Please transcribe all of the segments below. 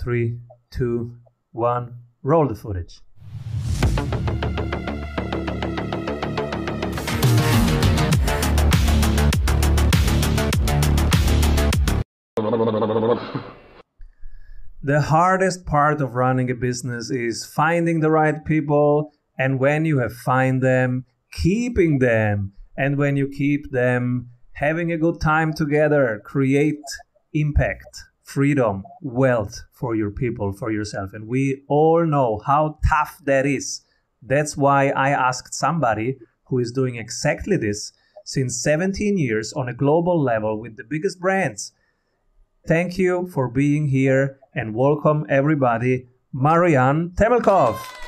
three, two, one. Roll the footage. The hardest part of running a business is finding the right people, and when you have find them, keeping them, and when you keep them, having a good time together, create impact, freedom, wealth for your people, for yourself. And we all know how tough that is. That's why I asked somebody who is doing exactly this since 17 years on a global level with the biggest brands. Thank you for being here and welcome everybody, Marian Temelkov.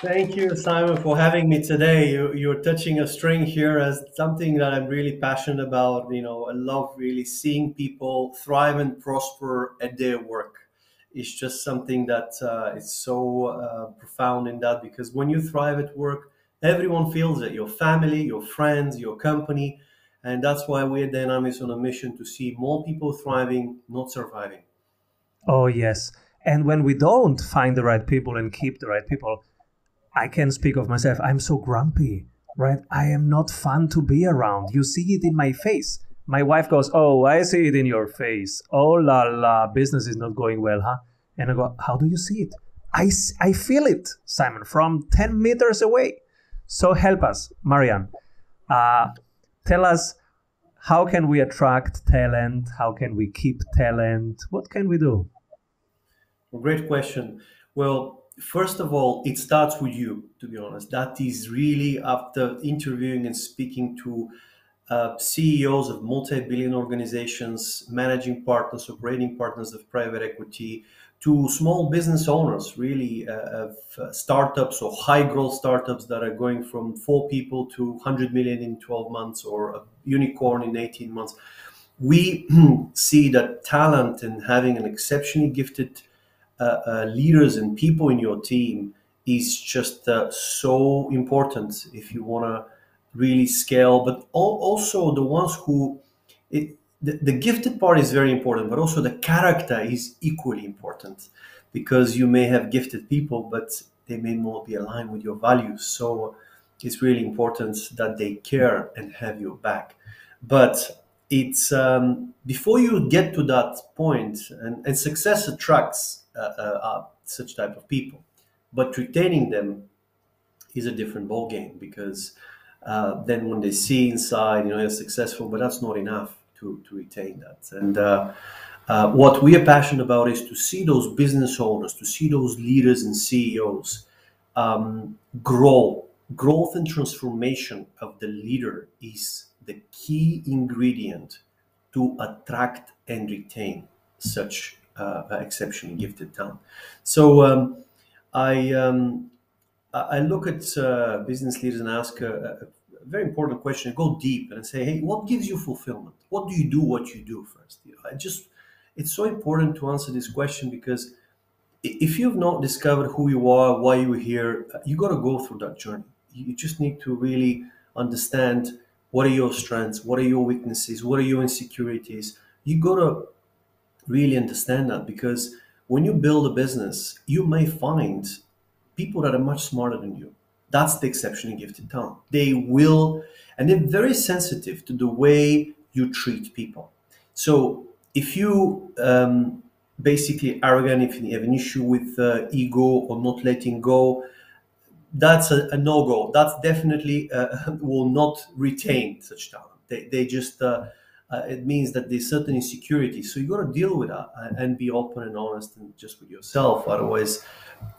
Thank you, Simon, for having me today. You, you're touching a string here as something that I'm really passionate about. You know, I love really seeing people thrive and prosper at their work. It's just something that uh, is so uh, profound in that because when you thrive at work, everyone feels it your family, your friends, your company. And that's why we at Dynamics on a mission to see more people thriving, not surviving. Oh, yes. And when we don't find the right people and keep the right people, I can speak of myself. I'm so grumpy, right? I am not fun to be around. You see it in my face. My wife goes, Oh, I see it in your face. Oh, la la, business is not going well, huh? And I go, How do you see it? I, I feel it, Simon, from 10 meters away. So help us, Marian. Uh, tell us how can we attract talent? How can we keep talent? What can we do? Great question. Well, first of all, it starts with you, to be honest. That is really after interviewing and speaking to uh, CEOs of multi billion organizations, managing partners, operating partners of private equity, to small business owners, really, uh, of uh, startups or high growth startups that are going from four people to 100 million in 12 months or a unicorn in 18 months. We see that talent and having an exceptionally gifted leaders and people in your team is just uh, so important if you want to really scale. But also the ones who it, the, the gifted part is very important, but also the character is equally important because you may have gifted people, but they may not be aligned with your values. So it's really important that they care and have your back. But it's um, before you get to that point, and, and success attracts uh, uh, such type of people. But retaining them is a different ball game because uh, then when they see inside, you know, they're successful, but that's not enough to, to retain that. And uh, uh, what we are passionate about is to see those business owners, to see those leaders and CEOs um, grow. Growth and transformation of the leader is the key ingredient to attract and retain such uh, exceptionally gifted talent. So um, I um, I look at uh, business leaders and ask a, a, very important question. I go deep and I say, hey, what gives you fulfillment? What do you do? What you do first? I just it's so important to answer this question because if you've not discovered who you are, why you're here, you got to go through that journey. You just need to really understand what are your strengths, what are your weaknesses, what are your insecurities. You got to really understand that because when you build a business, you may find people that are much smarter than you. That's the exceptionally gifted talent. They will, and they're very sensitive to the way you treat people. So if you um, basically arrogant, if you have an issue with uh, ego or not letting go, that's a, a no-go. That's definitely uh, will not retain such talent. They, they just uh, uh, it means that there's certain insecurity. So you got to deal with that and, and, be open and honest and just with yourself. Otherwise,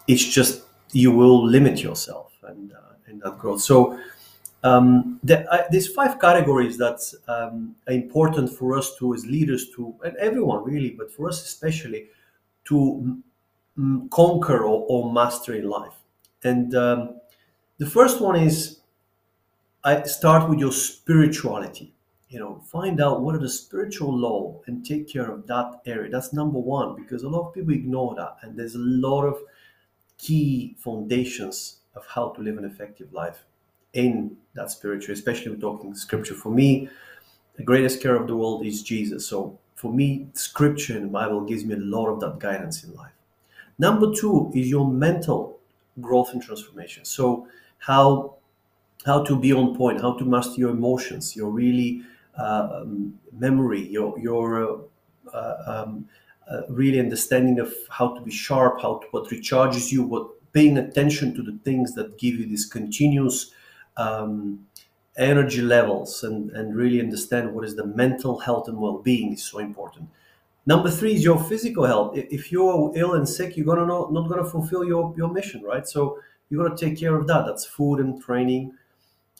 it's just you will limit yourself and uh, and that growth. So um, the, there's five categories that um, are important for us to as leaders to and everyone really, but for us especially to m- conquer or, or, master in life. And um, the first one is I start with your spirituality you know find out what are the spiritual law and take care of that area that's number one because a lot of people ignore that and there's a lot of key foundations of how to live an effective life in that spiritual especially we're talking scripture for me the greatest care of the world is jesus so for me, scripture and the Bible gives me a lot of that guidance in life. Number two is your mental growth and transformation. So how how to be on point, how to master your emotions, your really uh, um, memory, your your uh, uh, um, really understanding of how to be sharp, how to, what recharges you, what paying attention to the things that give you this continuous um, energy levels and, and really understand what is the mental health and well-being is so important. Number three is your physical health. If you're ill and sick, you're gonna not, not gonna fulfill your, your mission, right? So you got to take care of that. That's food and training.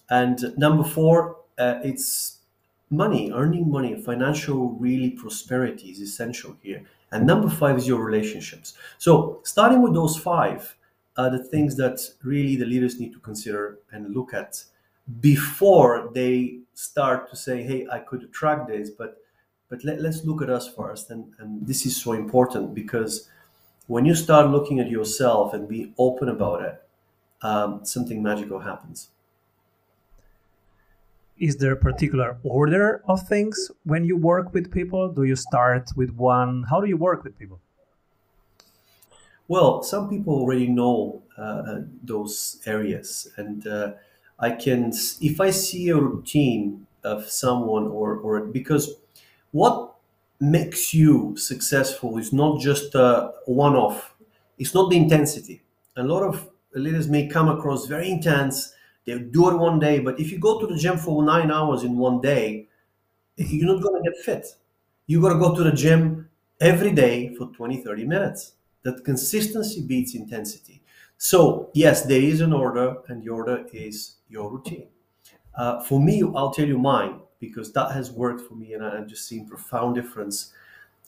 And number four, uh, it's money, earning money, financial really prosperity is essential here. And number five is your relationships. So starting with those five are the things that really the leaders need to consider and look at before they start to say, hey, I could attract this, but but let, us look at us first. And, and this is so important because when you start looking at yourself and be open about it, um, something magical happens. Is there a particular order of things when you work with people? Do you start with one? How do you work with people? Well, some people already know uh, those areas, and uh, I can, if I see a routine of someone, or or because what makes you successful is not just a one-off. It's not the intensity. A lot of leaders may come across very intense. They'll do it one day, but if you go to the gym for nine hours in one day, you're not going to get fit. You got to go to the gym every day for 20, 30 minutes. That consistency beats intensity. So, yes, there is an order, and the order is your routine. Uh, for me, I'll tell you mine because that has worked for me, and I've just seen profound difference.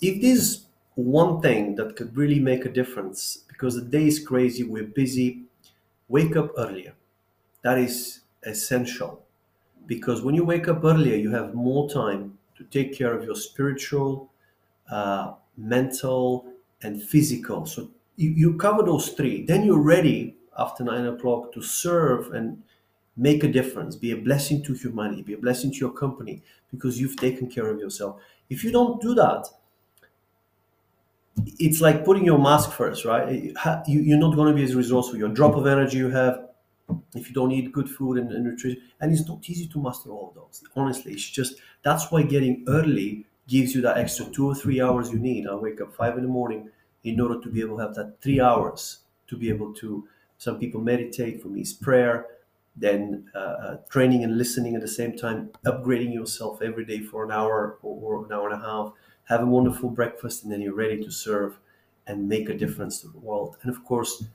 If there's one thing that could really make a difference, because the day is crazy, we're busy, wake up earlier. That is essential because when you wake up earlier, you have more time to take care of your spiritual, uh, mental, and physical. So you, you cover those three. Then you're ready after nine o'clock to serve and make a difference, be a blessing to humanity, be a blessing to your company because you've taken care of yourself. If you don't do that, it's like putting your mask first, right? You, are not going to be as resourceful. Your drop of energy you have, if you don't eat good food and, and nutrition, and it's not easy to master all of those. Honestly, it's just that's why getting early gives you that extra two or three hours you need. I wake up five in the morning in order to be able to have that three hours to be able to. Some people meditate. For me, it's prayer. Then uh, uh, training and listening at the same time, upgrading yourself every day for an hour or, or an hour and a half have a wonderful breakfast, and then you're ready to serve and make a difference to the world. And of course,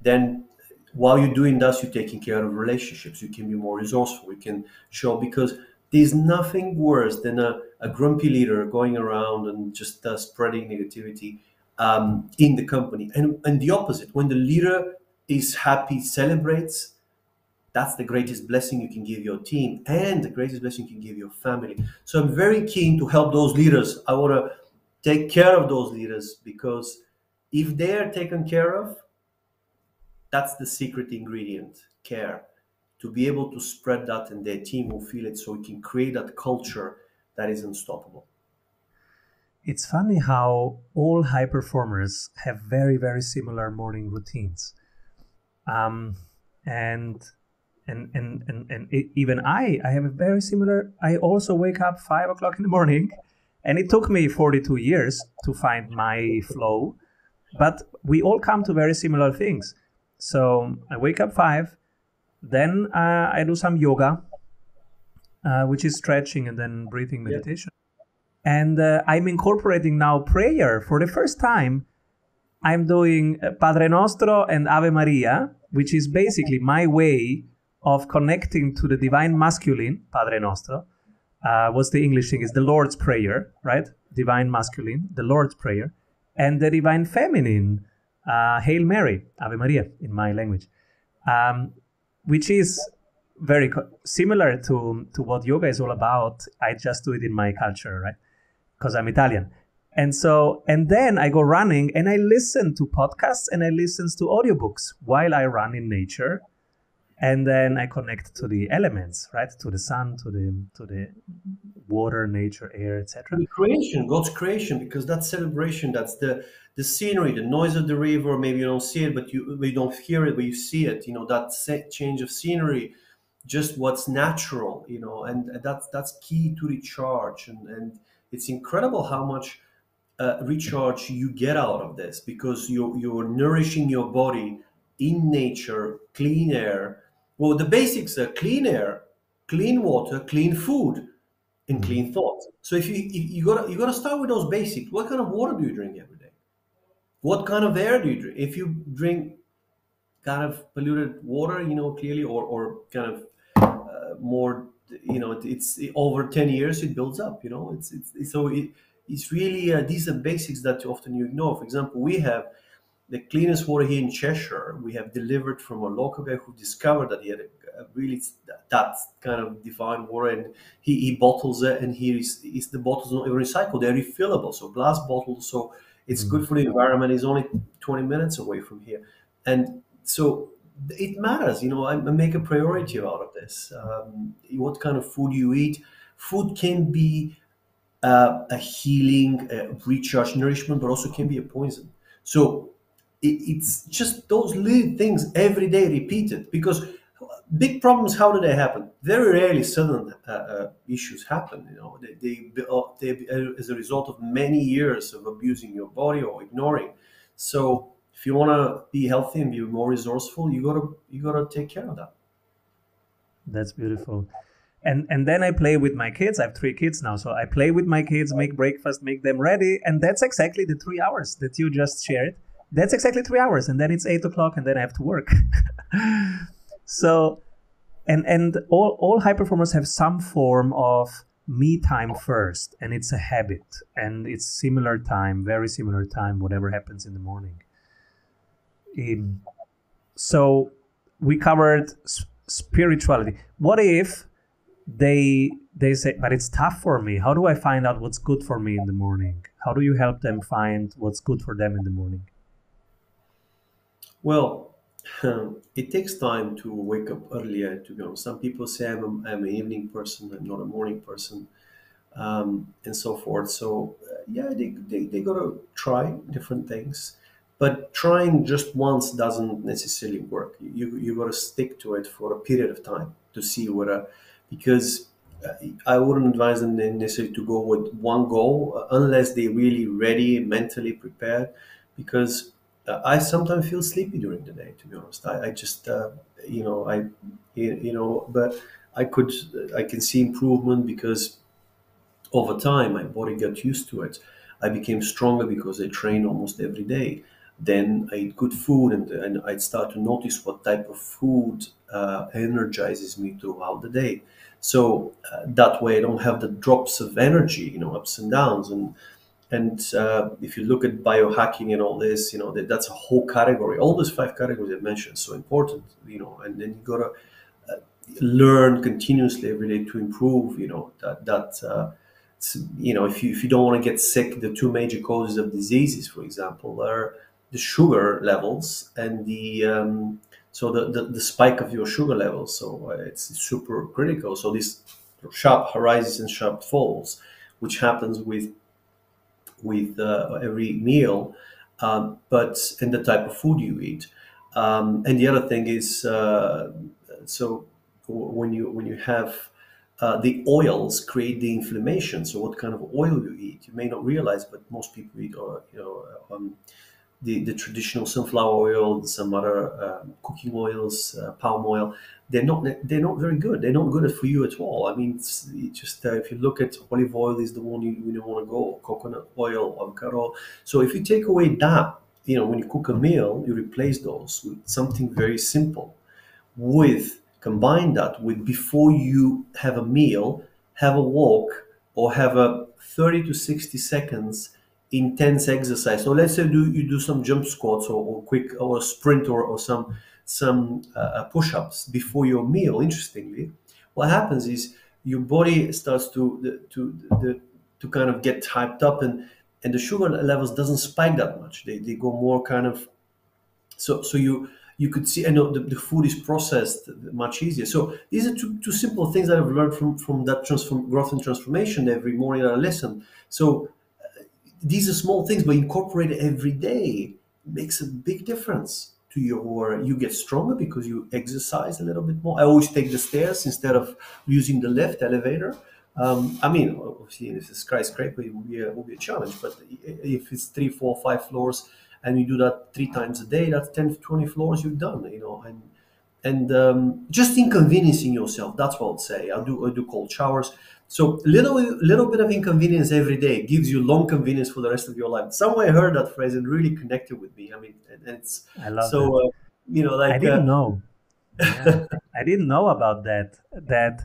then while you're doing that, you're taking care of relationships. You can be more resourceful. You can show because there's nothing worse than a, a grumpy leader going around and just uh, spreading negativity um, in the company. And, and the opposite, when the leader is happy, celebrates, that's the greatest blessing you can give your team and the greatest blessing you can give your family. So I'm very keen to help those leaders. I want to take care of those leaders because if they're taken care of, that's the secret ingredient care. To be able to spread that and their team will feel it so we can create that culture that is unstoppable. It's funny how all high performers have very, very similar morning routines. Um, and and and and, and it, even I I have a very similar. I also wake up five o'clock in the morning, and it took me forty two years to find my flow, but we all come to very similar things. So I wake up five, then uh, I do some yoga, uh, which is stretching and then breathing meditation, yeah. and uh, I'm incorporating now prayer for the first time. I'm doing uh, Padre Nostro and Ave Maria, which is basically my way of connecting to the divine masculine, Padre Nostro. Uh, what's the English thing? Is the Lord's Prayer, right? Divine masculine, the Lord's Prayer, and the divine feminine, uh, Hail Mary, Ave Maria, in my language, um, which is very co- similar to, to what yoga is all about. I just do it in my culture, right? Because I'm Italian. And so, and then I go running and I listen to podcasts and I listen to audiobooks while I run in nature and then I connect to the elements, right? To the sun, to the to the water, nature, air, etc. Creation, God's creation, because that celebration, that's the the scenery, the noise of the river. Maybe you don't see it, but you you don't hear it, but you see it. You know that change of scenery, just what's natural. You know, and that's that's key to recharge, and and it's incredible how much uh, recharge you get out of this because you're you're nourishing your body in nature, clean air well, the basics are clean air, clean water, clean food, and mm-hmm. clean thoughts. So if you if you gotta you gotta start with those basics. What kind of water do you drink every day? What kind of air do you drink? If you drink kind of polluted water, you know clearly, or or kind of uh, more, you know, it's over ten years it builds up. You know, it's it's, so it, it's really uh, these are basics that often you ignore. For example, we have the cleanest water here in Cheshire we have delivered from a local guy who discovered that he had a, a really that kind of divine water and he, he bottles it and he is, is the bottles not even recycled they're refillable. So glass bottles so it's mm-hmm. good for the environment it's only 20 minutes away from here. And so it matters you know i, I make a priority out of this. Um, what kind of food you eat. Food can be uh, a healing a recharge nourishment but also can be a poison. So it's just those little things every day repeated because big problems how do they happen? Very rarely sudden uh, uh, issues happen you know. They, they, uh, they, as a result of many years of abusing your body or ignoring. So if you want to be healthy and be more resourceful you gotta you gotta take care of that. That's beautiful. And and then i play with my kids. I have three kids now so i play with my kids make breakfast make them ready and that's exactly the three hours that you just shared that's exactly three hours and then it's eight o'clock and then i have to work. So and and all, all high performers have some form of me time first and it's a habit and it's similar time very similar time whatever happens in the morning. Um, so we covered spirituality. What if they they say but it's tough for me. How do i find out what's good for me in the morning? How do you help them find what's good for them in the morning well, it takes time to wake up earlier. To be honest, some people say I'm, a, I'm an evening person. I'm not a morning person, um, and so forth. So uh, yeah, they, they they gotta try different things, but trying just once doesn't necessarily work. You you gotta stick to it for a period of time to see whether because. Uh, I wouldn't advise them necessarily to go with one goal uh, unless they're really ready, mentally prepared, because I sometimes feel sleepy during the day. To be honest, I, I just uh, you know I you know but I could I can see improvement because over time my body got used to it. I became stronger because I train almost every day. Then I eat good food and, and I'd start to notice what type of food uh, energizes me throughout the day. So uh, that way I don't have the drops of energy, you know, ups and downs. And and uh, if you look at biohacking and all this, you know, that, that's a whole category. All those five categories I mentioned, so important, you know, and then you got to uh, learn continuously every day to improve, you know, that, that uh, you know, if you, if you don't want to get sick, the two major causes of diseases, for example, are the sugar levels and the, um, so the, the, the, spike of your sugar levels. So uh, it's super critical. So these sharp rises and sharp falls, which happens with with uh, every meal, um, but in the type of food you eat. Um, and the other thing is, uh, so when you when you have uh, the oils create the inflammation. So what kind of oil you eat, you may not realize, but most people eat, uh, you know, um, the, the traditional sunflower oil, some other uh, cooking oils, uh, palm oil, they're not they're not very good. They're not good for you at all. I mean, it's, it's just uh, if you look at olive oil is the one you, you want to go. Coconut oil, avocado. So if you take away that, you know, when you cook a meal, you replace those with something very simple. With combine that with before you have a meal, have a walk or have a 30 to 60 seconds intense exercise. So let's say do you do some jump squats or, or quick or sprint or, or some some uh, uh, push-ups before your meal. Interestingly, what happens is your body starts to to the, to kind of get hyped up and and the sugar levels doesn't spike that much. They, they go more kind of so so you you could see, and the, the food is processed much easier. So these are two, two simple things that I've learned from from that transform, growth and transformation every morning that I listen. So these are small things, but incorporate it every day makes a big difference to your you get stronger because you exercise a little bit more. I always take the stairs instead of using the lift elevator. Um, i mean obviously if it's a skyscraper it will be a, will be a challenge but if it's three four five floors and you do that three times a day that's 10 20 floors you've done you know and and um, just inconveniencing yourself that's what i'd say. I do i do cold showers so little little bit of inconvenience every day gives you long convenience for the rest of your life. Somewhere I heard that phrase and really connected with me. I mean, and, it's I love so uh, you know like I didn't uh, know. Yeah. I didn't know about that. That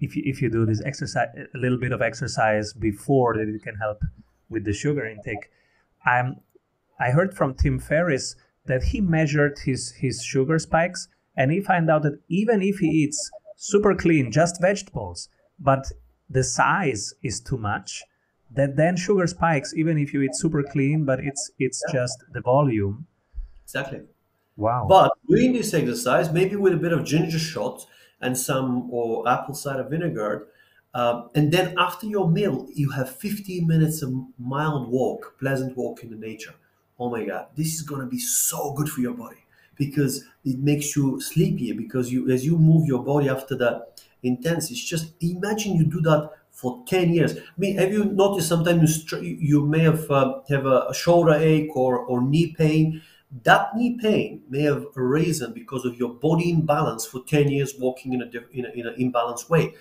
if you, if you do this exercise, a little bit of exercise before, that it can help with the sugar intake. I'm I heard from Tim Ferriss that he measured his his sugar spikes and he found out that even if he eats super clean, just vegetables, but the size is too much that then sugar spikes even if you eat super clean but it's it's just the volume. Exactly. Wow. But doing this exercise maybe with a bit of ginger shot and some or apple cider vinegar uh, and then after your meal you have 15 minutes of mild walk pleasant walk in the nature. Oh my god this is going to be so good for your body because it makes you sleepier because you as you move your body after that intense. It's just imagine you do that for 10 years. I mean, have you noticed sometimes you, you may have uh, have a shoulder ache or, or knee pain? That knee pain may have arisen because of your body imbalance for 10 years walking in a, in, a, in an imbalanced way.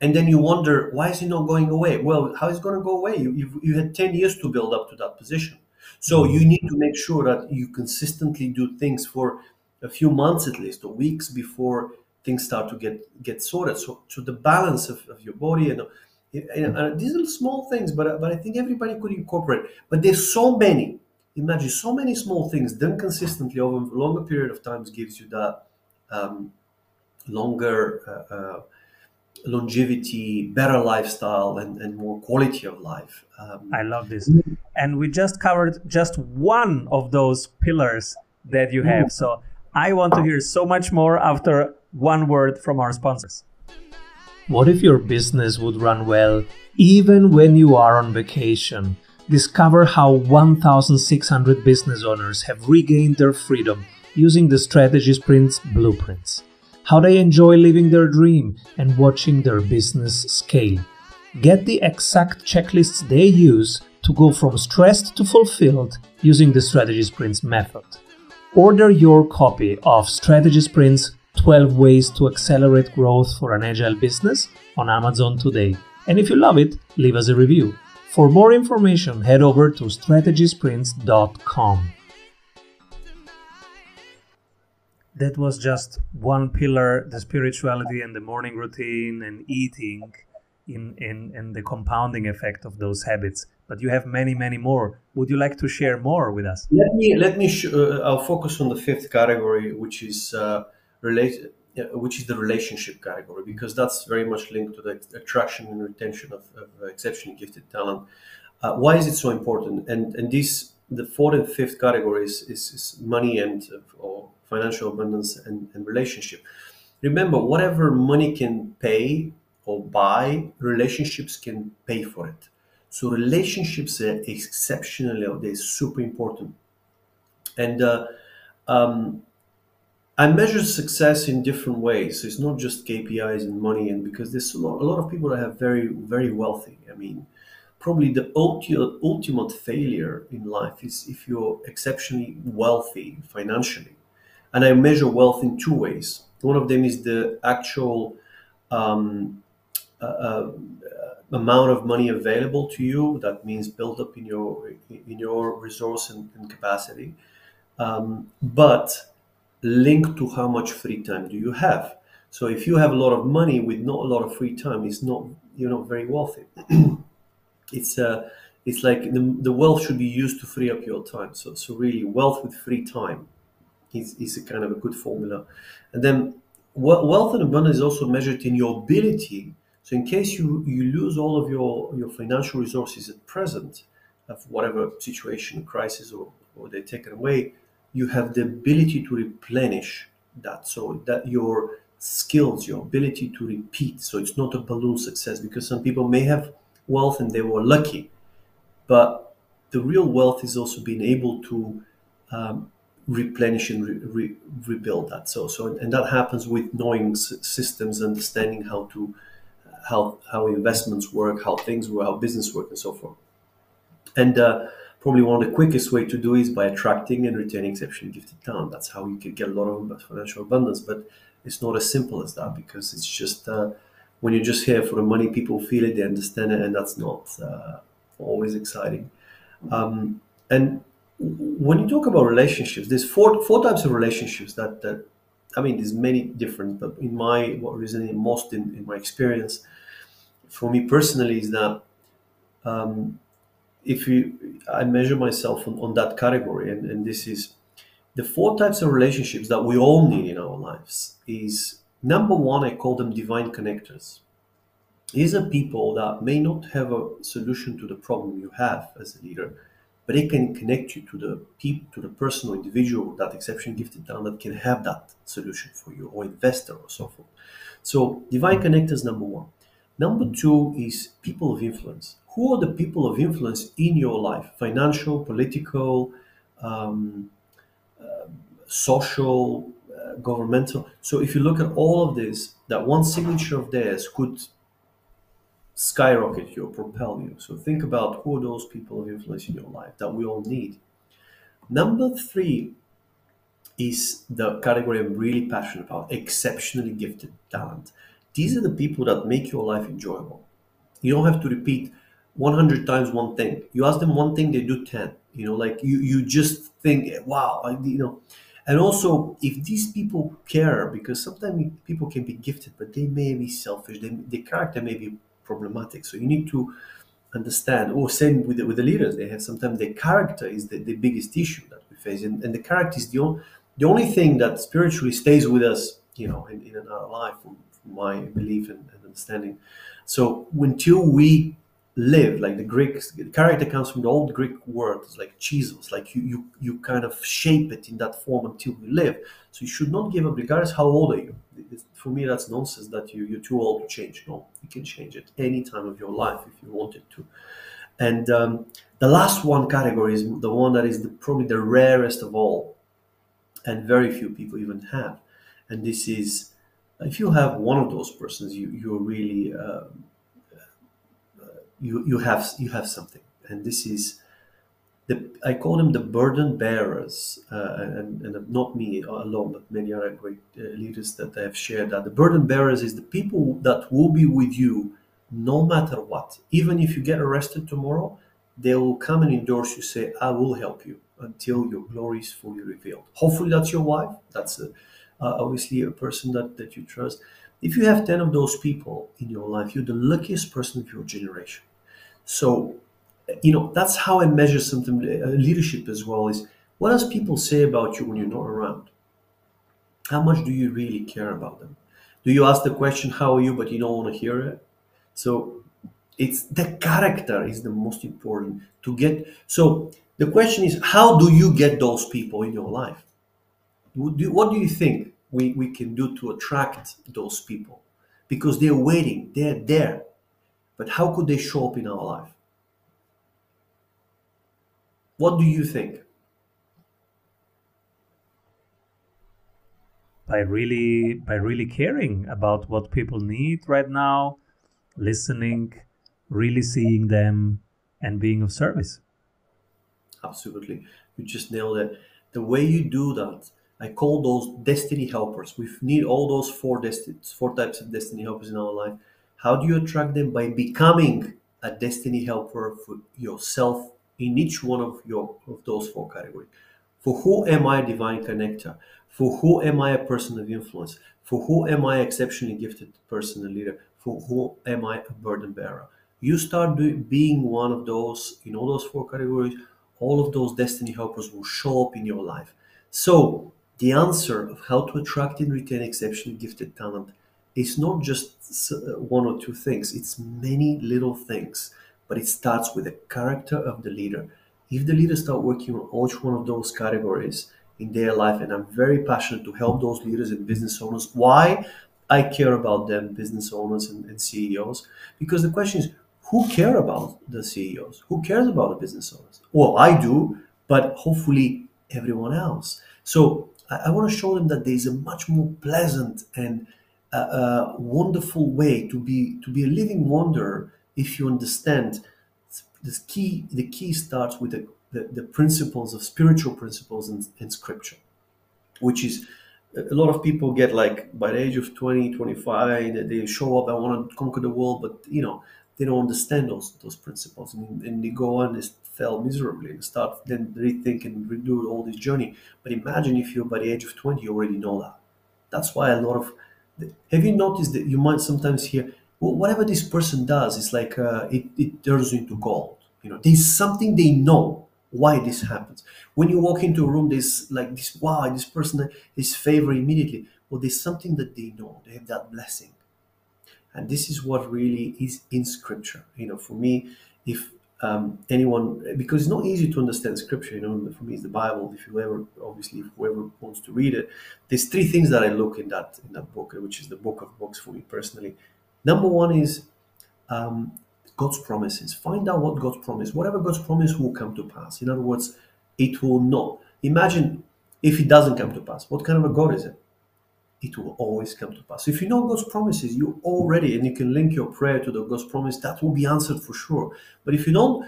And then you wonder, why is it not going away? Well, how is it going to go away? You, you, you had 10 years to build up to that position. So you need to make sure that you consistently do things for a few months at least, or weeks before things start to get get sorted. So, so the balance of, of your body and, and uh, these are small things, but but I think everybody could incorporate. But there's so many. Imagine so many small things done consistently over a longer period of time gives you that um, longer uh, uh, longevity, better lifestyle, and, and more quality of life. Um, I love this. And we just covered just one of those pillars that you have. So I want to hear so much more after one word from our sponsors. What if your business would run well even when you are on vacation? Discover how 1,600 business owners have regained their freedom using the Strategy Sprints blueprints. How they enjoy living their dream and watching their business scale. Get the exact checklists they use to go from stressed to fulfilled using the Strategy Sprints method. Order your copy of Strategy Sprints 12 Ways to Accelerate Growth for an Agile Business on Amazon today. And if you love it, leave us a review. For more information, head over to strategysprints.com. That was just one pillar the spirituality and the morning routine and eating in, in, in the compounding effect of those habits. But you have many, many more. Would you like to share more with us? Let me, let me sh- uh, I'll focus on the fifth category, which is. Uh, which is the relationship category, because that's very much linked to the attraction and retention of, of exceptionally gifted talent. Uh, why is it so important? And and this the fourth and fifth categories is, is money and uh, or financial abundance and, and relationship. Remember, whatever money can pay or buy, relationships can pay for it. So relationships are exceptionally, they're super important. And uh, um, I measure success in different ways. So it's not just KPIs and money, and because there's a lot, a lot of people that have very, very wealthy. I mean, probably the ultimate, ultimate failure in life is if you're exceptionally wealthy financially. And I measure wealth in two ways. One of them is the actual um, uh, uh, amount of money available to you. That means build up in your in your resource and, and capacity. Um, but linked to how much free time do you have. So if you have a lot of money with not a lot of free time, it's not you're not very wealthy. it's uh, it's like the, the wealth should be used to free up your time. So so really, wealth with free time is, is a kind of a good formula. And then wealth and abundance is also measured in your ability. So in case you, you lose all of your, your financial resources at present, of whatever situation, crisis, or, or they take it away, you have the ability to replenish that. So that your skills, your ability to repeat. So it's not a balloon success because some people may have wealth and they were lucky, but the real wealth is also being able to um, replenish and re- re- rebuild that. So, so and that happens with knowing s- systems, understanding how to how how investments work, how things work, how business work, and so forth. And uh, probably one of the quickest way to do is by attracting and retaining exceptionally gifted talent. That's how you can get a lot of financial abundance. But it's not as simple as that because it's just uh, when you're just here for the money, people feel it, they understand it, and that's not uh, always exciting. Um, and when you talk about relationships, there's four four types of relationships that that I mean, there's many different, but in my what resonated most in, in my experience, for me personally, is that um, if you I measure myself on, on that category, and, and this is the four types of relationships that we all need in our lives is number one, I call them divine connectors. These are people that may not have a solution to the problem you have as a leader, but they can connect you to the people, to the person or individual, that exception gifted talent that can have that solution for you, or investor or so forth. So divine connectors number one. Number two is people of influence. Who are the people of influence in your life? Financial, political, um, uh, social, uh, governmental. So if you look at all of this, that one signature of theirs could skyrocket you or propel you. So think about who are those people of influence in your life that we all need. Number three is the category I'm really passionate about exceptionally gifted talent. These are the people that make your life enjoyable. You don't have to repeat 100 times one thing. You ask them one thing, they do 10. You know, like you, you just think, wow, I, you know. And also, if these people care, because sometimes people can be gifted, but they may be selfish, they, their character may be problematic. So you need to understand, or same with the, with the leaders, they have sometimes their character is the, the biggest issue that we face. And, and the character is the, only, the only thing that spiritually stays with us, you know, in, in our life, from, from my belief and, and understanding. So until we live like the greek the character comes from the old greek word it's like chisos like you, you you kind of shape it in that form until you live. So you should not give up regardless how old are you. For me that's nonsense that you you're too old to change. No you can change it any time of your life if you wanted to. And um, the last one category is the one that is the, probably the rarest of all and very few people even have. And this is if you have one of those persons you you're really uh, you you have you have something, and this is the I call them the burden bearers, uh, and and not me alone, but many other great uh, leaders that I have shared that the burden bearers is the people that will be with you no matter what. Even if you get arrested tomorrow, they will come and endorse you, say, "I will help you until your glory is fully revealed." Hopefully, that's your wife. That's a, uh, obviously a person that that you trust. If you have 10 of those people in your life, you're the luckiest person of your generation. So, you know, that's how I measure something uh, leadership as well is what does people say about you when you're not around? How much do you really care about them? Do you ask the question, how are you, but you don't want to hear it? So it's the character is the most important to get. So the question is, how do you get those people in your life? What do you think we, we can do to attract those people? Because they're waiting, they're there but how could they show up in our life? What do you think? By really by really caring about what people need right now, listening, really seeing them and being of service. Absolutely. You just nailed it. The way you do that, I call those destiny helpers. We need all those four destiny, four types of destiny helpers in our life how do you attract them? By becoming a destiny helper for yourself in each one of your of those four categories. For who am I a divine connector? For who am I a person of influence? For who am I exceptionally gifted person and leader? For who am I a burden bearer? You start doing, being one of those in all those four categories, all of those destiny helpers will show up in your life. So the answer of how to attract and retain exceptionally gifted talent it's not just uh, one or two things, it's many little things. But it starts with the character of the leader. If the leader start working on each one of those categories, in their life. And I'm very passionate to help those leaders and business owners. Why? I care about them, business owners and, and CEOs, because the question is, who care about the CEOs? Who cares about the business owners? Well, I do, but hopefully everyone else. So I, I want to show them that there is a much more pleasant and uh, uh, wonderful way to be to be a living wonder if you understand the key. The key starts with the, the, the principles of spiritual principles in, in Scripture, which is a lot of people get like by the age of 20 25 they show up i want to conquer the world but you know they don't understand those those principles and, and they go on and fail miserably and start then rethink and redo all this journey but imagine if you by the age of 20 you already know that that's why a lot of have you noticed that you might sometimes hear well, whatever this person does it's like uh, it, it turns into gold. You know there's something they know why this happens. When you walk into a room there's like this wow this person is favored immediately. Well there's something that they know. They have that blessing. And this is what really is in scripture. You know for me if um, anyone because it's not easy to understand scripture you know for me it's the bible. If you ever obviously if whoever wants to read it there's three things that i look in that in that book which is the book of books for me personally. Number one is um, god's promises. Find out what god's promise whatever god's promise will come to pass. In other words it will not. Imagine if it doesn't come to pass. What kind of a god is it it will always come to pass. If you know God's promises, you already, and you can link your prayer to the God's promise, that will be answered for sure. But if you don't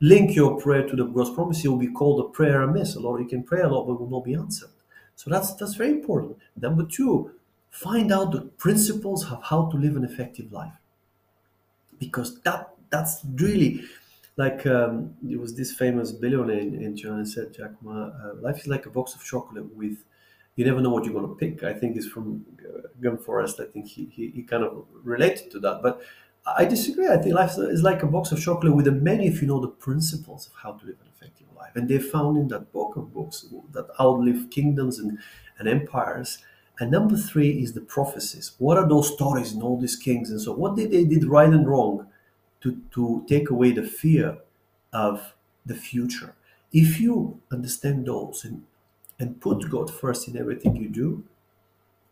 link your prayer to the God's promise, it will be called a prayer amiss. A lot you can pray a lot, but will not be answered. So that's that's very important. Number two, find out the principles of how to live an effective life, because that that's really like um, it was this famous billionaire in, in China said, Jack Ma, uh, life is like a box of chocolate with you never know what you're going to pick. I think is from uh, Gun Forest. I think he, he, he kind of related to that. But I disagree. I think life is like a box of chocolate with a many if you know the principles of how to live an effective life. And they found in that book of books that outlive kingdoms and, and empires. And number three is the prophecies. What are those stories and all these kings? And so what did they did right and wrong to, to take away the fear of the future? If you understand those and and put God first in everything you do.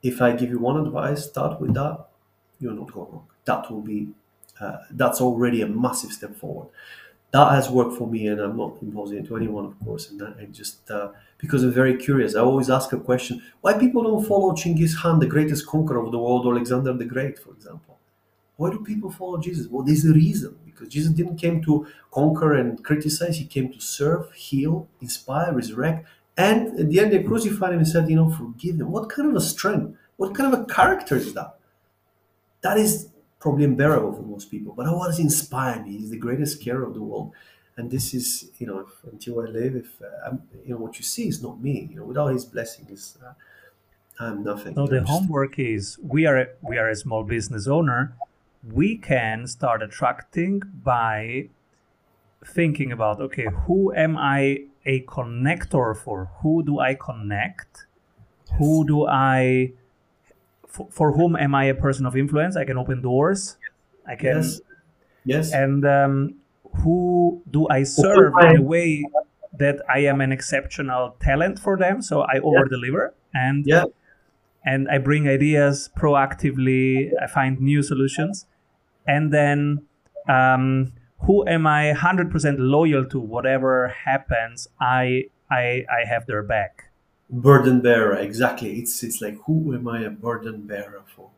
If I give you one advice, start with that. You'll not go wrong. That will be, uh, that's already a massive step forward. That has worked for me, and I'm not imposing it to anyone, of course. And I just uh, because I'm very curious, I always ask a question: Why people don't follow Chinggis Khan, the greatest conqueror of the world, or Alexander the Great, for example? Why do people follow Jesus? Well, there's a reason because Jesus didn't came to conquer and criticize; he came to serve, heal, inspire, resurrect, and at the end, they crucified him and said, You know, forgive them. What kind of a strength? What kind of a character is that? That is probably unbearable for most people. But what does inspire me? He's the greatest carer of the world. And this is, you know, if, until I live, if, uh, you know, what you see is not me. You know, without his blessing, is uh, I'm nothing. So the just... homework is we are, we are a small business owner. We can start attracting by thinking about, okay, who am I a connector for who do I connect? Yes. Who do I for, for, whom am I a person of influence? I can open doors. I can Yes. Yes. And um, who do I serve in a way that I am an exceptional talent for them? So I over deliver and yeah. and I bring ideas proactively. I find new solutions, and then um, who am I 100% loyal to? Whatever happens, I I I have their back. Burden bearer, exactly. It's it's like who am I a burden bearer for?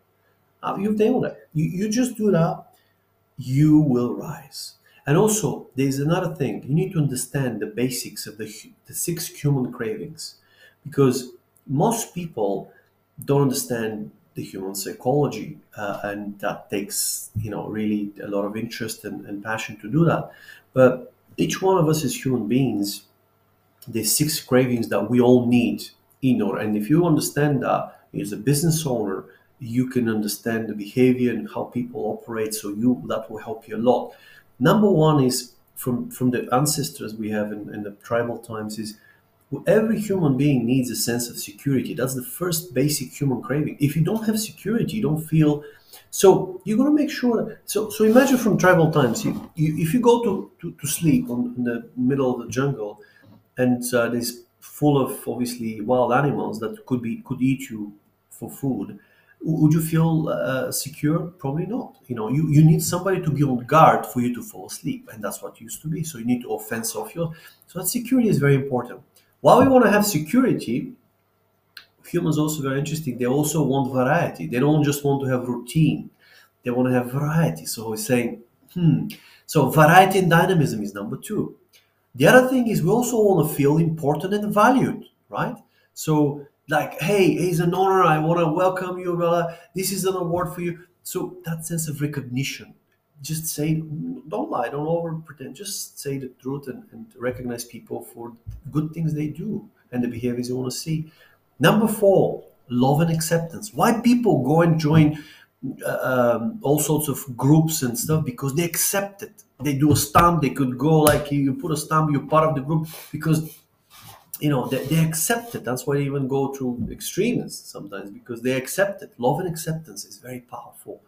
Uh, you've nailed it. You you just do that, you will rise. And also, there's another thing. You need to understand the basics of the the six human cravings, because most people don't understand the human psychology, uh, and that takes you know really a lot of interest and, and passion to do that. But each one of us as human beings, there's six cravings that we all need in order. And if you understand that as a business owner, you can understand the behavior and how people operate. So you that will help you a lot. Number one is from from the ancestors we have in, in the tribal times is every human being needs a sense of security. That's the first basic human craving. If you don't have security, you don't feel. So you're gonna make sure. So so imagine from tribal times, you, you, if you go to, to, to sleep on, in the middle of the jungle, and uh, there's full of obviously wild animals that could be could eat you for food would you feel uh, secure probably not you know you, you need somebody to be on guard for you to fall asleep and that's what used to be so you need to offense off your so that security is very important while we want to have security humans also very interesting. They also want variety. They don't just want to have routine. They want to have variety. So we're saying hmm. So variety and dynamism is number two. The other thing is we also want to feel important and valued right? So like hey it's an honor. I want to welcome you this is an award for you. So that sense of recognition just say don't lie don't over pretend just say the truth and, and recognize people for good things they do and the behaviors you want to see. Number four love and acceptance. Why people go and join uh, um, all sorts of groups and stuff? Because they accept it. They do a stamp they could go like you put a stamp you're part of the group because you know they, they accept it. That's why they even go to extremists sometimes because they accept it. Love and acceptance is very powerful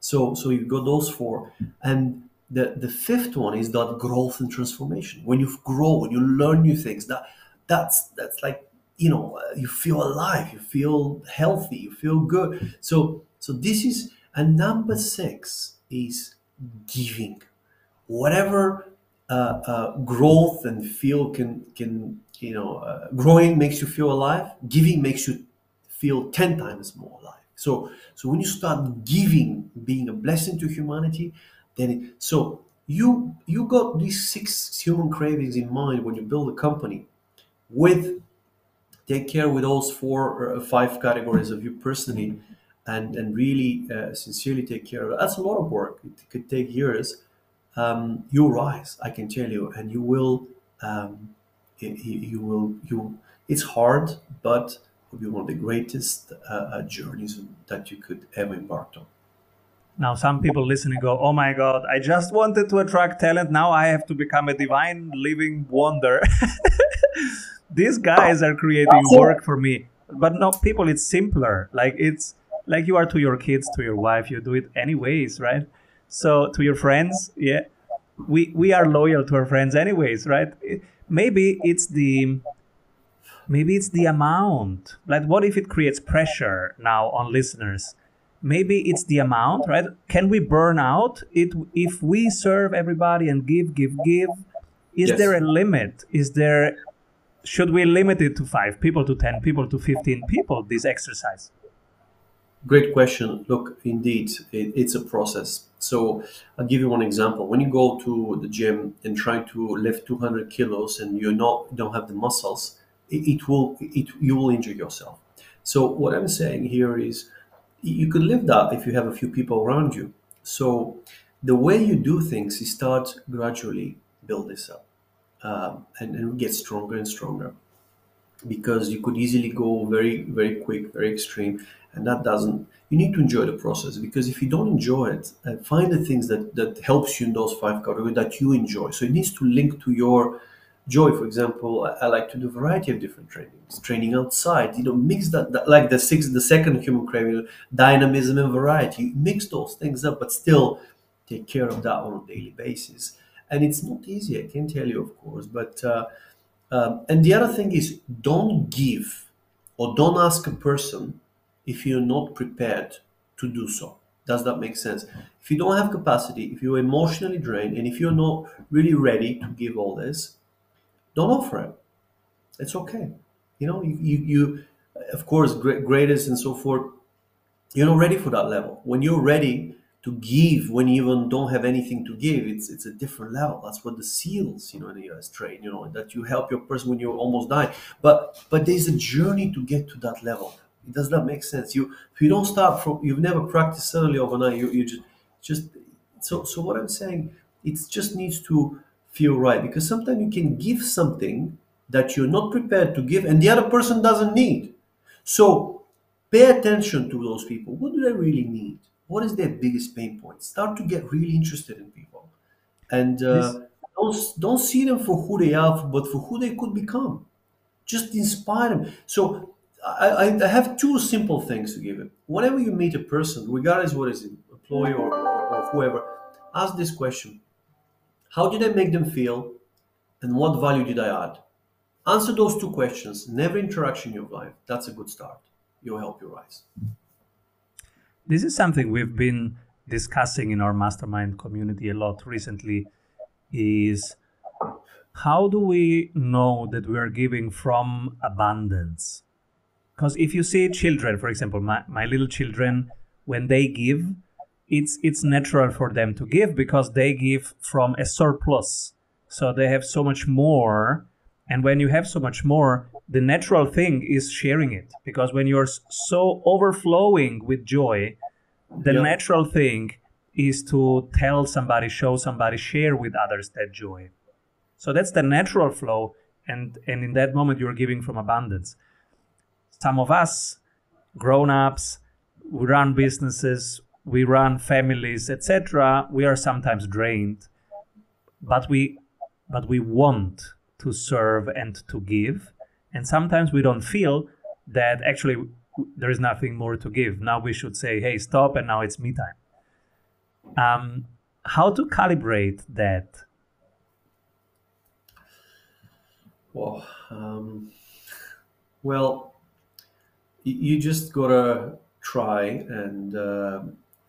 so so you've got those four. And the the fifth one is that growth and transformation. When you grow when you learn new things that that's that's like you know uh, you feel alive you feel healthy you feel good. So so this is and number six is giving. Whatever uh, uh, growth and feel can can you know uh, growing makes you feel alive giving makes you feel 10 times more alive so so when you start giving being a blessing to humanity then it, so you you got these six human cravings in mind when you build a company with take care with those four or uh, five categories of you personally and and really uh, sincerely take care of that's a lot of work. It could take years. Um, you'll rise i can tell you and you will um, you, you will you it's hard but will be one of the greatest uh, uh, journeys that you could ever embark on. Now some people listening go oh my god i just wanted to attract talent. Now i have to become a divine living wonder. These guys are creating work for me. But no people it's simpler. Like it's like you are to your kids to your wife you do it anyways right? So to your friends yeah we we are loyal to our friends anyways right? Maybe it's the maybe it's the amount like what if it creates pressure now on listeners maybe it's the amount right can we burn out it if we serve everybody and give give give is yes. there a limit is there should we limit it to 5 people to 10 people to 15 people this exercise Great question. Look, indeed, it, it's a process. So I'll give you one example. When you go to the gym and try to lift 200 kilos and you not don't have the muscles, it, will it you will injure yourself. So what I'm saying here is you could live that if you have a few people around you. So the way you do things is start gradually build this up um, and, and get stronger and stronger because you could easily go very very quick very extreme and that doesn't you need to enjoy the process because if you don't enjoy it uh, find the things that that helps you in those five categories that you enjoy so it needs to link to your joy for example I, like to do a variety of different trainings training outside you know mix that, that like the six the second human craving dynamism and variety mix those things up but still take care of that on a daily basis and it's not easy i can tell you of course but uh, um, and the other thing is don't give or don't ask a person if you're not prepared to do so. Does that make sense? If you don't have capacity, if you're emotionally drained, and if you're not really ready to give all this, don't offer it. It's okay. You know, you, you, you of course, great, greatest and so forth, you're not ready for that level. When you're ready to give, when you even don't have anything to give, it's it's a different level. That's what the SEALs, you know, in the US train, you know, that you help your person when you're almost dying. But but there's a journey to get to that level. It does not make sense. You if you don't start from you've never practiced suddenly overnight. You you just just so so what I'm saying it just needs to feel right because sometimes you can give something that you're not prepared to give and the other person doesn't need. So pay attention to those people. What do they really need? What is their biggest pain point? Start to get really interested in people, and uh, don't don't see them for who they are, but for who they could become. Just inspire them. So I, I have two simple things to give him. Whenever you meet a person, regardless what is it, employee or, or, or whoever, ask this question: How did I make them feel, and what value did I add? Answer those two questions in every interaction in your life. That's a good start. You'll help you rise. This is something we've been discussing in our mastermind community a lot recently is how do we know that we are giving from abundance? Because if you see children, for example, my, my little children, when they give, it's it's natural for them to give because they give from a surplus. So they have so much more. And when you have so much more, the natural thing is sharing it. Because when you're so overflowing with joy, the natural thing is to tell somebody, show somebody, share with others that joy. So that's the natural flow. And, and in that moment, you're giving from abundance. Some of us, grown ups, we run businesses, we run families, etc. We are sometimes drained, but we, but we want to serve and to give. And sometimes we don't feel that actually there is nothing more to give. Now we should say, hey, stop, and now it's me time. Um, how to calibrate that? Well, um, well, you just gotta try and uh,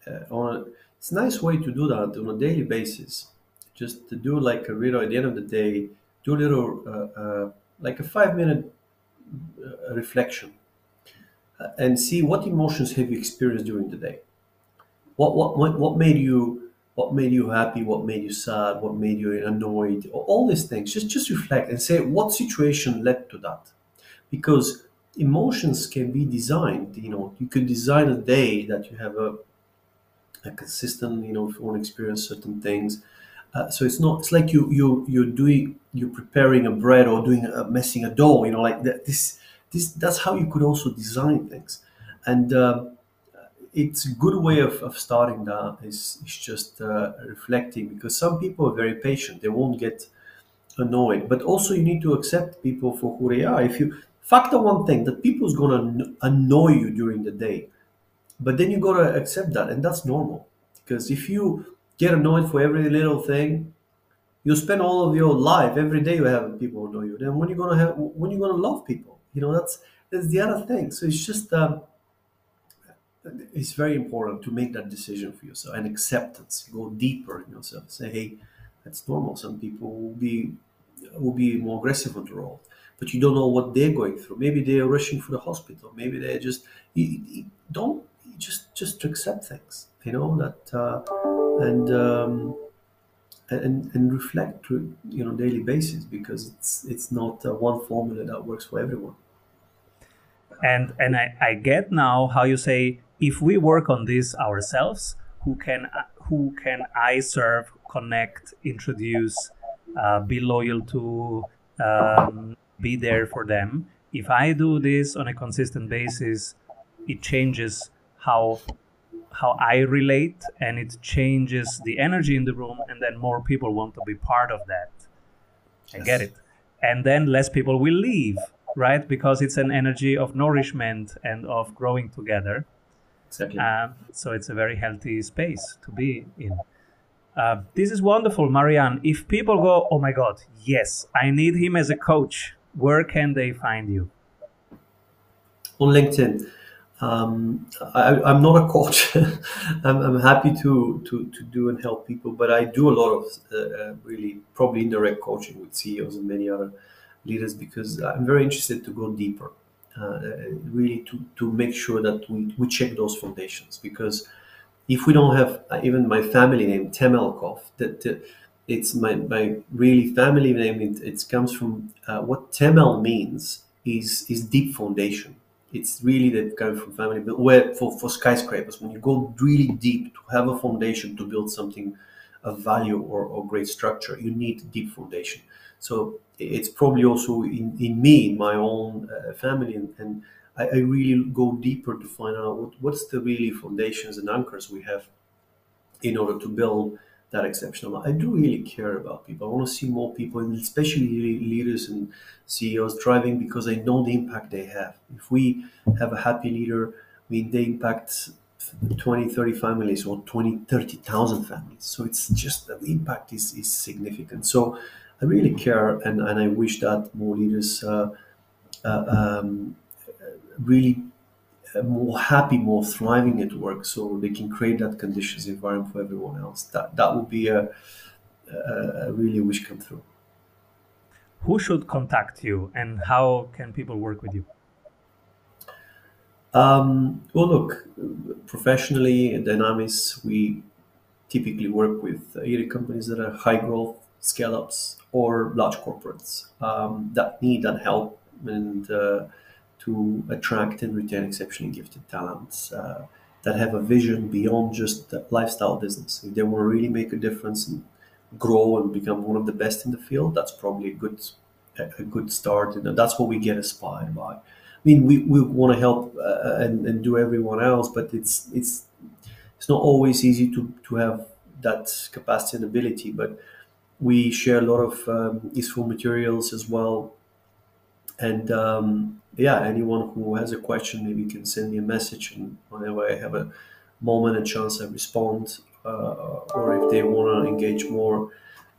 uh, on a, it's a nice way to do that on a daily basis. Just to do like a read at the end of the day, do a little uh, uh like a five minute uh, reflection uh, and see what emotions have you experienced during the day. What what what made you what made you happy? What made you sad? What made you annoyed? All these things. Just just reflect and say what situation led to that. Because emotions can be designed you know you could design a day that you have a a consistent you know if you want to experience certain things. Uh, so it's not it's like you you you're doing you're preparing a bread or doing a messing a dough you know like that this this that's how you could also design things. And uh, it's a good way of, of starting that is, is just uh, reflecting because some people are very patient. They won't get annoyed. But also you need to accept people for who they are. If you factor one thing that people's gonna annoy you during the day but then you gotta accept that and that's normal because if you get annoyed for every little thing you spend all of your life every day you have people annoy you then when you gonna have when you gonna love people you know that's that's the other thing so it's just um, it's very important to make that decision for yourself and acceptance. Go deeper in yourself. Say, hey, that's normal. Some people will be will be more aggressive on the road, but you don't know what they're going through. Maybe they are rushing for the hospital. Maybe they're just don't just just to accept things. You know that uh, and. Um, and, and reflect to you know daily basis because it's it's not uh, one formula that works for everyone and and I, I get now how you say if we work on this ourselves, who can who can I serve, connect, introduce, uh, be loyal to, um, be there for them. If I do this on a consistent basis, it changes how how I relate and it changes the energy in the room and then more people want to be part of that. Yes. I get it. And then less people will leave, right? Because it's an energy of nourishment and of growing together. Exactly. Um, so it's a very healthy space to be in. Uh, this is wonderful, Marian. If people go, oh my God, yes, I need him as a coach, where can they find you? On LinkedIn. Um, I, am not a coach. I'm, I'm, happy to, to, to do and help people, but I do a lot of uh, uh, really probably indirect coaching with CEOs and many other leaders because I'm very interested to go deeper uh, really to, to make sure that we, we check those foundations because if we don't have uh, even my family name Temelkov that uh, it's my, my really family name it, it comes from uh, what Temel means is is deep foundation it's really that kind of family but where for, for skyscrapers when you go really deep to have a foundation to build something of value or, or great structure you need deep foundation. So it's probably also in, in me, in my own uh, family, and, and I, I, really go deeper to find out what, what's the really foundations and anchors we have in order to build that exceptional. I do really care about people. I want to see more people, and especially leaders and CEOs, driving because I know the impact they have. If we have a happy leader, I mean, they impact 20, 30 families or 20, 30,000 families. So it's just the impact is, is significant. So I really care, and, and I wish that more leaders uh, uh, um, really more happy, more thriving at work, so they can create that conditions environment for everyone else. That that would be a, a really wish come true. Who should contact you, and how can people work with you? Um, well, look, professionally at Dynamis, we typically work with either companies that are high growth scale ups or large corporates um, that need that help and uh, to attract and retain exceptionally gifted talents uh, that have a vision beyond just lifestyle business. If they want to really make a difference and grow and become one of the best in the field, that's probably a good a good start, and that's what we get inspired by. I mean, we, we want to help uh, and, and do everyone else, but it's it's it's not always easy to to have that capacity and ability. But we share a lot of um, useful materials as well. And um, yeah, anyone who has a question maybe can send me a message, and whenever I have a moment and chance, I respond. Uh, or if they want to engage more,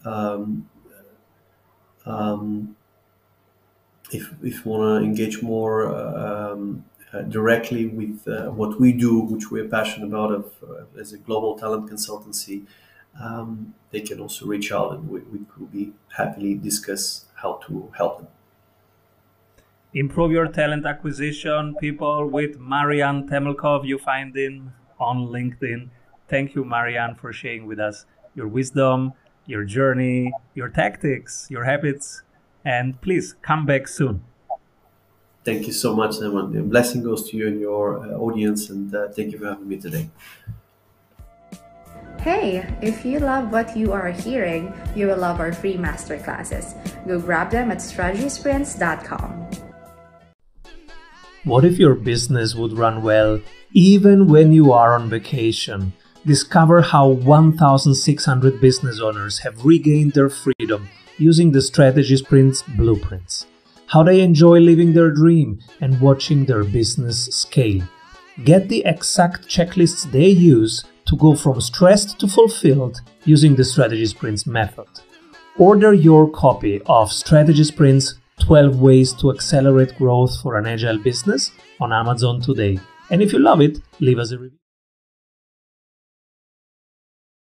um, um, if if want to engage more um, uh, directly with uh, what we do, which we're passionate about, of uh, as a global talent consultancy, um, they can also reach out and we, we could be happily discuss how to help them. Improve your talent acquisition, people with Marian Temelkov. You find him on LinkedIn. Thank you, Marian, for sharing with us your wisdom, your journey, your tactics, your habits, and please come back soon. Thank you so much, Simon. blessing goes to you and your uh, audience, and uh, thank you for having me today. Hey, if you love what you are hearing, you will love our free masterclasses. Go grab them at strategysprints.com. What if your business would run well even when you are on vacation? Discover how 1,600 business owners have regained their freedom using the Strategy Sprints blueprints. How they enjoy living their dream and watching their business scale. Get the exact checklists they use to go from stressed to fulfilled using the Strategy Sprints method. Order your copy of Strategy Sprints 12 Ways to Accelerate Growth for an Agile Business on Amazon today. And if you love it, leave us a review.